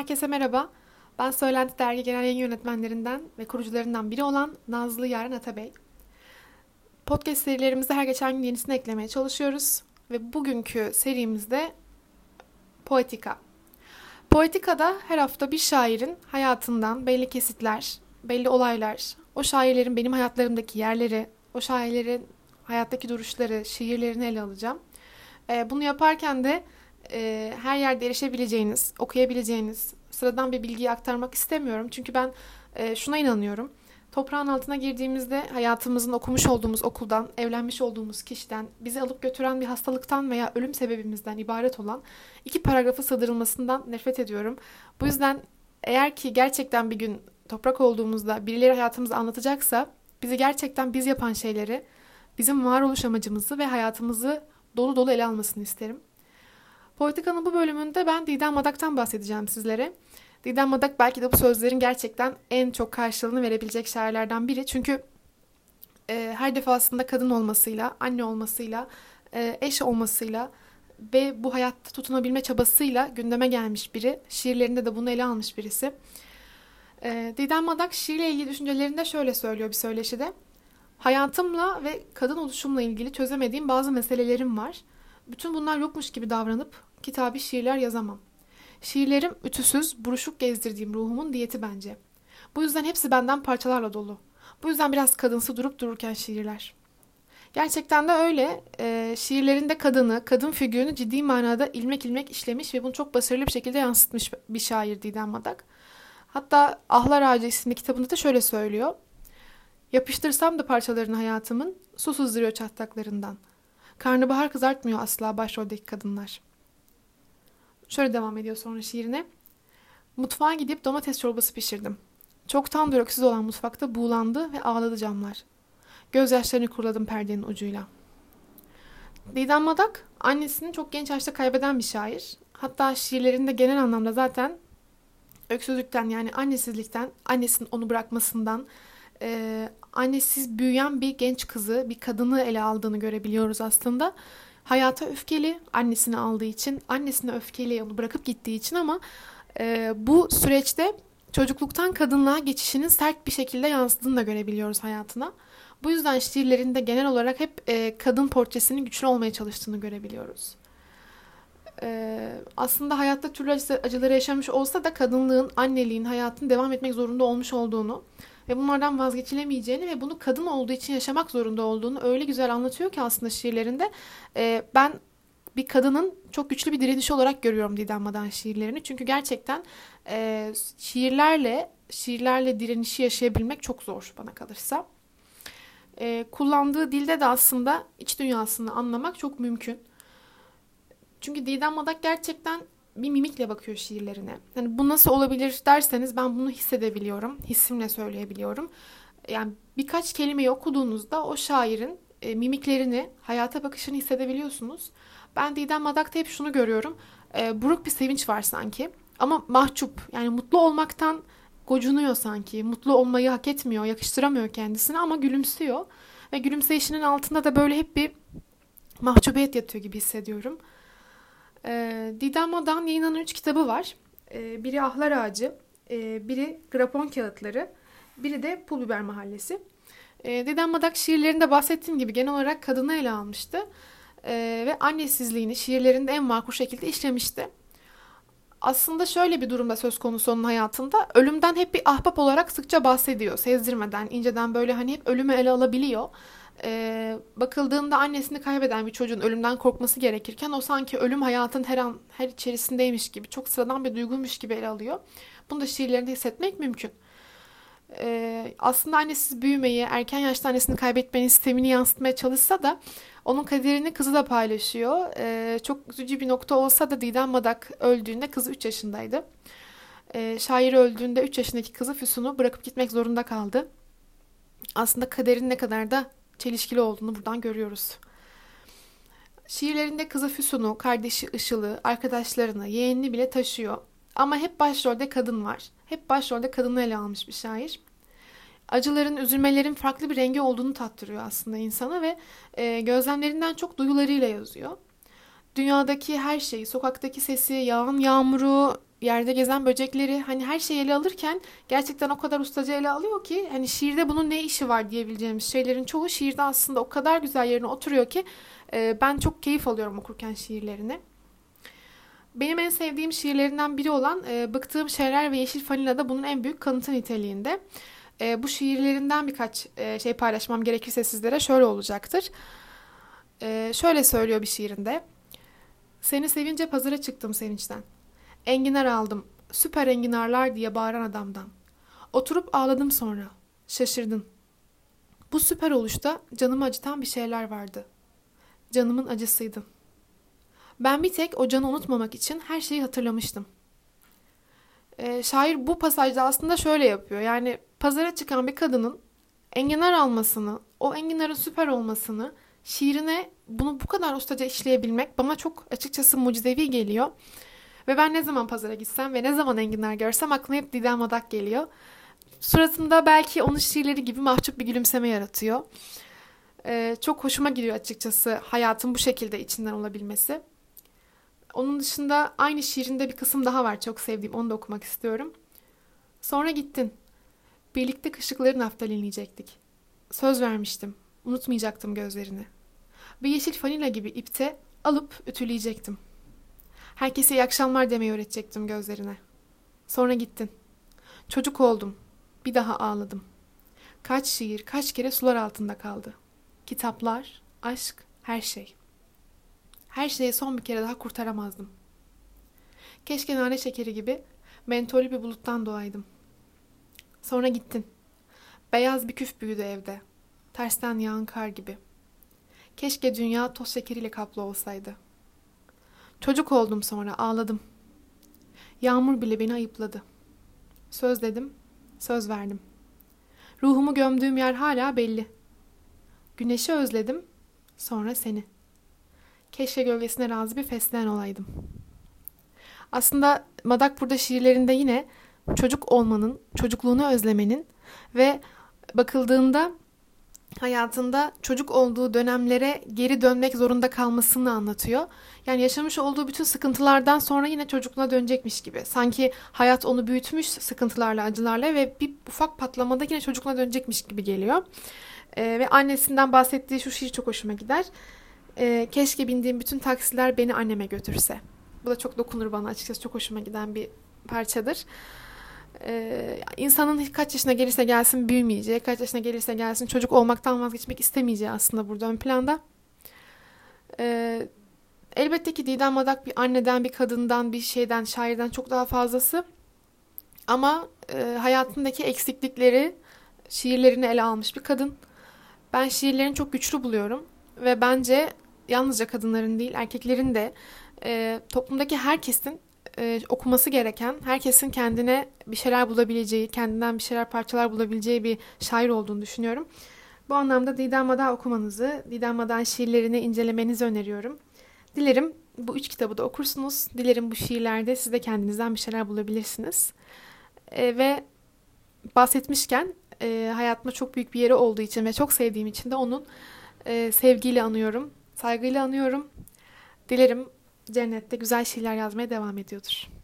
Herkese merhaba. Ben Söylenti Dergi Genel Yayın Yönetmenlerinden ve kurucularından biri olan Nazlı Yaren Atabey. Podcast serilerimizde her geçen gün yenisini eklemeye çalışıyoruz. Ve bugünkü serimizde Poetika. Poetika'da her hafta bir şairin hayatından belli kesitler, belli olaylar, o şairlerin benim hayatlarımdaki yerleri, o şairlerin hayattaki duruşları, şiirlerini ele alacağım. Ee, bunu yaparken de e, her yerde erişebileceğiniz, okuyabileceğiniz sıradan bir bilgiyi aktarmak istemiyorum. Çünkü ben e, şuna inanıyorum. Toprağın altına girdiğimizde hayatımızın okumuş olduğumuz okuldan, evlenmiş olduğumuz kişiden, bizi alıp götüren bir hastalıktan veya ölüm sebebimizden ibaret olan iki paragrafı sığdırılmasından nefret ediyorum. Bu yüzden eğer ki gerçekten bir gün toprak olduğumuzda birileri hayatımızı anlatacaksa bizi gerçekten biz yapan şeyleri, bizim varoluş amacımızı ve hayatımızı dolu dolu ele almasını isterim. Politika'nın bu bölümünde ben Didem Madak'tan bahsedeceğim sizlere. Didem Madak belki de bu sözlerin gerçekten en çok karşılığını verebilecek şairlerden biri. Çünkü e, her defasında kadın olmasıyla, anne olmasıyla, e, eş olmasıyla ve bu hayatta tutunabilme çabasıyla gündeme gelmiş biri. Şiirlerinde de bunu ele almış birisi. E, Didem Madak şiirle ilgili düşüncelerinde şöyle söylüyor bir söyleşide. Hayatımla ve kadın oluşumla ilgili çözemediğim bazı meselelerim var. Bütün bunlar yokmuş gibi davranıp kitabı şiirler yazamam. Şiirlerim ütüsüz, buruşuk gezdirdiğim ruhumun diyeti bence. Bu yüzden hepsi benden parçalarla dolu. Bu yüzden biraz kadınsı durup dururken şiirler. Gerçekten de öyle. E, şiirlerinde kadını, kadın figürünü ciddi manada ilmek ilmek işlemiş ve bunu çok başarılı bir şekilde yansıtmış bir şair Didem Madak. Hatta Ahlar Ağacı isimli kitabında da şöyle söylüyor. Yapıştırsam da parçalarını hayatımın, su sızdırıyor çatlaklarından. Karnabahar kızartmıyor asla başroldeki kadınlar. Şöyle devam ediyor sonra şiirine. Mutfağa gidip domates çorbası pişirdim. Çoktan öksüz olan mutfakta buğulandı ve ağladı camlar. Gözyaşlarını kuruladım perdenin ucuyla. Didem Madak, annesini çok genç yaşta kaybeden bir şair. Hatta şiirlerinde genel anlamda zaten öksüzlükten yani annesizlikten, annesinin onu bırakmasından, e, annesiz büyüyen bir genç kızı, bir kadını ele aldığını görebiliyoruz aslında. Hayata öfkeli, annesini aldığı için, annesine öfkeli onu bırakıp gittiği için ama e, bu süreçte çocukluktan kadınlığa geçişinin sert bir şekilde yansıdığını da görebiliyoruz hayatına. Bu yüzden şiirlerinde genel olarak hep e, kadın portresinin güçlü olmaya çalıştığını görebiliyoruz. E, aslında hayatta türlü acıları yaşamış olsa da kadınlığın, anneliğin, hayatın devam etmek zorunda olmuş olduğunu ve bunlardan vazgeçilemeyeceğini ve bunu kadın olduğu için yaşamak zorunda olduğunu öyle güzel anlatıyor ki aslında şiirlerinde. E, ben bir kadının çok güçlü bir direnişi olarak görüyorum Didem Madan şiirlerini. Çünkü gerçekten e, şiirlerle şiirlerle direnişi yaşayabilmek çok zor bana kalırsa. E, kullandığı dilde de aslında iç dünyasını anlamak çok mümkün. Çünkü Didem Madak gerçekten bir mimikle bakıyor şiirlerine. Yani bu nasıl olabilir derseniz ben bunu hissedebiliyorum. Hissimle söyleyebiliyorum. Yani birkaç kelimeyi okuduğunuzda o şairin e, mimiklerini, hayata bakışını hissedebiliyorsunuz. Ben Didem Madak'ta hep şunu görüyorum. E, buruk bir sevinç var sanki. Ama mahcup. Yani mutlu olmaktan gocunuyor sanki. Mutlu olmayı hak etmiyor, yakıştıramıyor kendisine ama gülümsüyor. Ve gülümseyişinin altında da böyle hep bir mahcubiyet yatıyor gibi hissediyorum. E, Didem Madan yayınlanan üç kitabı var. E, biri Ahlar Ağacı, e, biri Grapon Kağıtları, biri de Pul Biber Mahallesi. E, Didem Madak şiirlerinde bahsettiğim gibi genel olarak kadını ele almıştı. E, ve annesizliğini şiirlerinde en makul şekilde işlemişti. Aslında şöyle bir durumda söz konusu onun hayatında. Ölümden hep bir ahbap olarak sıkça bahsediyor. Sezdirmeden, inceden böyle hani hep ölümü ele alabiliyor e, bakıldığında annesini kaybeden bir çocuğun ölümden korkması gerekirken o sanki ölüm hayatın her an her içerisindeymiş gibi çok sıradan bir duyguymuş gibi ele alıyor. Bunu da şiirlerinde hissetmek mümkün. E, aslında annesiz büyümeyi, erken yaşta annesini kaybetmenin sistemini yansıtmaya çalışsa da onun kaderini kızı da paylaşıyor. E, çok üzücü bir nokta olsa da Didem Madak öldüğünde kızı 3 yaşındaydı. E, şair öldüğünde 3 yaşındaki kızı Füsun'u bırakıp gitmek zorunda kaldı. Aslında kaderin ne kadar da çelişkili olduğunu buradan görüyoruz. Şiirlerinde kızı Füsun'u, kardeşi Işıl'ı, arkadaşlarını, yeğenini bile taşıyor. Ama hep başrolde kadın var. Hep başrolde kadını ele almış bir şair. Acıların, üzülmelerin farklı bir rengi olduğunu tattırıyor aslında insana ve e, gözlemlerinden çok duyularıyla yazıyor. Dünyadaki her şeyi, sokaktaki sesi, yağan yağmuru, yerde gezen böcekleri hani her şeyi ele alırken gerçekten o kadar ustaca ele alıyor ki hani şiirde bunun ne işi var diyebileceğimiz şeylerin çoğu şiirde aslında o kadar güzel yerine oturuyor ki e, ben çok keyif alıyorum okurken şiirlerini. Benim en sevdiğim şiirlerinden biri olan e, Bıktığım Şeyler ve Yeşil Fanila da bunun en büyük kanıtı niteliğinde. E, bu şiirlerinden birkaç e, şey paylaşmam gerekirse sizlere şöyle olacaktır. E, şöyle söylüyor bir şiirinde. Seni sevince pazara çıktım sevinçten. Enginar aldım, süper enginarlar diye bağıran adamdan. Oturup ağladım sonra. Şaşırdın. Bu süper oluşta canımı acıtan bir şeyler vardı. Canımın acısıydın. Ben bir tek o canı unutmamak için her şeyi hatırlamıştım. Ee, şair bu pasajda aslında şöyle yapıyor. Yani pazara çıkan bir kadının enginar almasını, o enginarın süper olmasını, şiirine bunu bu kadar ustaca işleyebilmek bana çok açıkçası mucizevi geliyor. Ve ben ne zaman pazara gitsem ve ne zaman enginar görsem aklıma hep Didem Adak geliyor. Suratımda belki onun şiirleri gibi mahcup bir gülümseme yaratıyor. Ee, çok hoşuma gidiyor açıkçası hayatın bu şekilde içinden olabilmesi. Onun dışında aynı şiirinde bir kısım daha var çok sevdiğim. Onu da okumak istiyorum. Sonra gittin. Birlikte kışıkları naftalinleyecektik. Söz vermiştim. Unutmayacaktım gözlerini. Bir yeşil fanila gibi ipte alıp ütüleyecektim. Herkese iyi akşamlar demeyi öğretecektim gözlerine. Sonra gittin. Çocuk oldum. Bir daha ağladım. Kaç şiir, kaç kere sular altında kaldı. Kitaplar, aşk, her şey. Her şeyi son bir kere daha kurtaramazdım. Keşke nane şekeri gibi mentolü bir buluttan doğaydım. Sonra gittin. Beyaz bir küf büyüdü evde. Tersten yağan kar gibi. Keşke dünya toz şekeriyle kaplı olsaydı. Çocuk oldum sonra ağladım. Yağmur bile beni ayıpladı. Söz dedim, söz verdim. Ruhumu gömdüğüm yer hala belli. Güneşi özledim, sonra seni. Keşke gölgesine razı bir fesleğen olaydım. Aslında Madak burada şiirlerinde yine çocuk olmanın, çocukluğunu özlemenin ve bakıldığında hayatında çocuk olduğu dönemlere geri dönmek zorunda kalmasını anlatıyor. Yani yaşamış olduğu bütün sıkıntılardan sonra yine çocukluğuna dönecekmiş gibi. Sanki hayat onu büyütmüş sıkıntılarla, acılarla ve bir ufak patlamada yine çocukluğuna dönecekmiş gibi geliyor. Ee, ve annesinden bahsettiği şu şiir çok hoşuma gider. Ee, keşke bindiğim bütün taksiler beni anneme götürse. Bu da çok dokunur bana açıkçası çok hoşuma giden bir parçadır. Ee, insanın kaç yaşına gelirse gelsin büyümeyeceği, kaç yaşına gelirse gelsin çocuk olmaktan vazgeçmek istemeyeceği aslında burada ön planda. Ee, elbette ki Didem Madak bir anneden, bir kadından, bir şeyden, şairden çok daha fazlası. Ama e, hayatındaki eksiklikleri şiirlerini ele almış bir kadın. Ben şiirlerini çok güçlü buluyorum ve bence yalnızca kadınların değil erkeklerin de e, toplumdaki herkesin e, okuması gereken, herkesin kendine bir şeyler bulabileceği, kendinden bir şeyler parçalar bulabileceği bir şair olduğunu düşünüyorum. Bu anlamda Didem Madan okumanızı, Didem Madan şiirlerini incelemenizi öneriyorum. Dilerim bu üç kitabı da okursunuz. Dilerim bu şiirlerde siz de kendinizden bir şeyler bulabilirsiniz. E, ve bahsetmişken e, hayatımda çok büyük bir yeri olduğu için ve çok sevdiğim için de onun e, sevgiyle anıyorum, saygıyla anıyorum. Dilerim cennette güzel şeyler yazmaya devam ediyordur.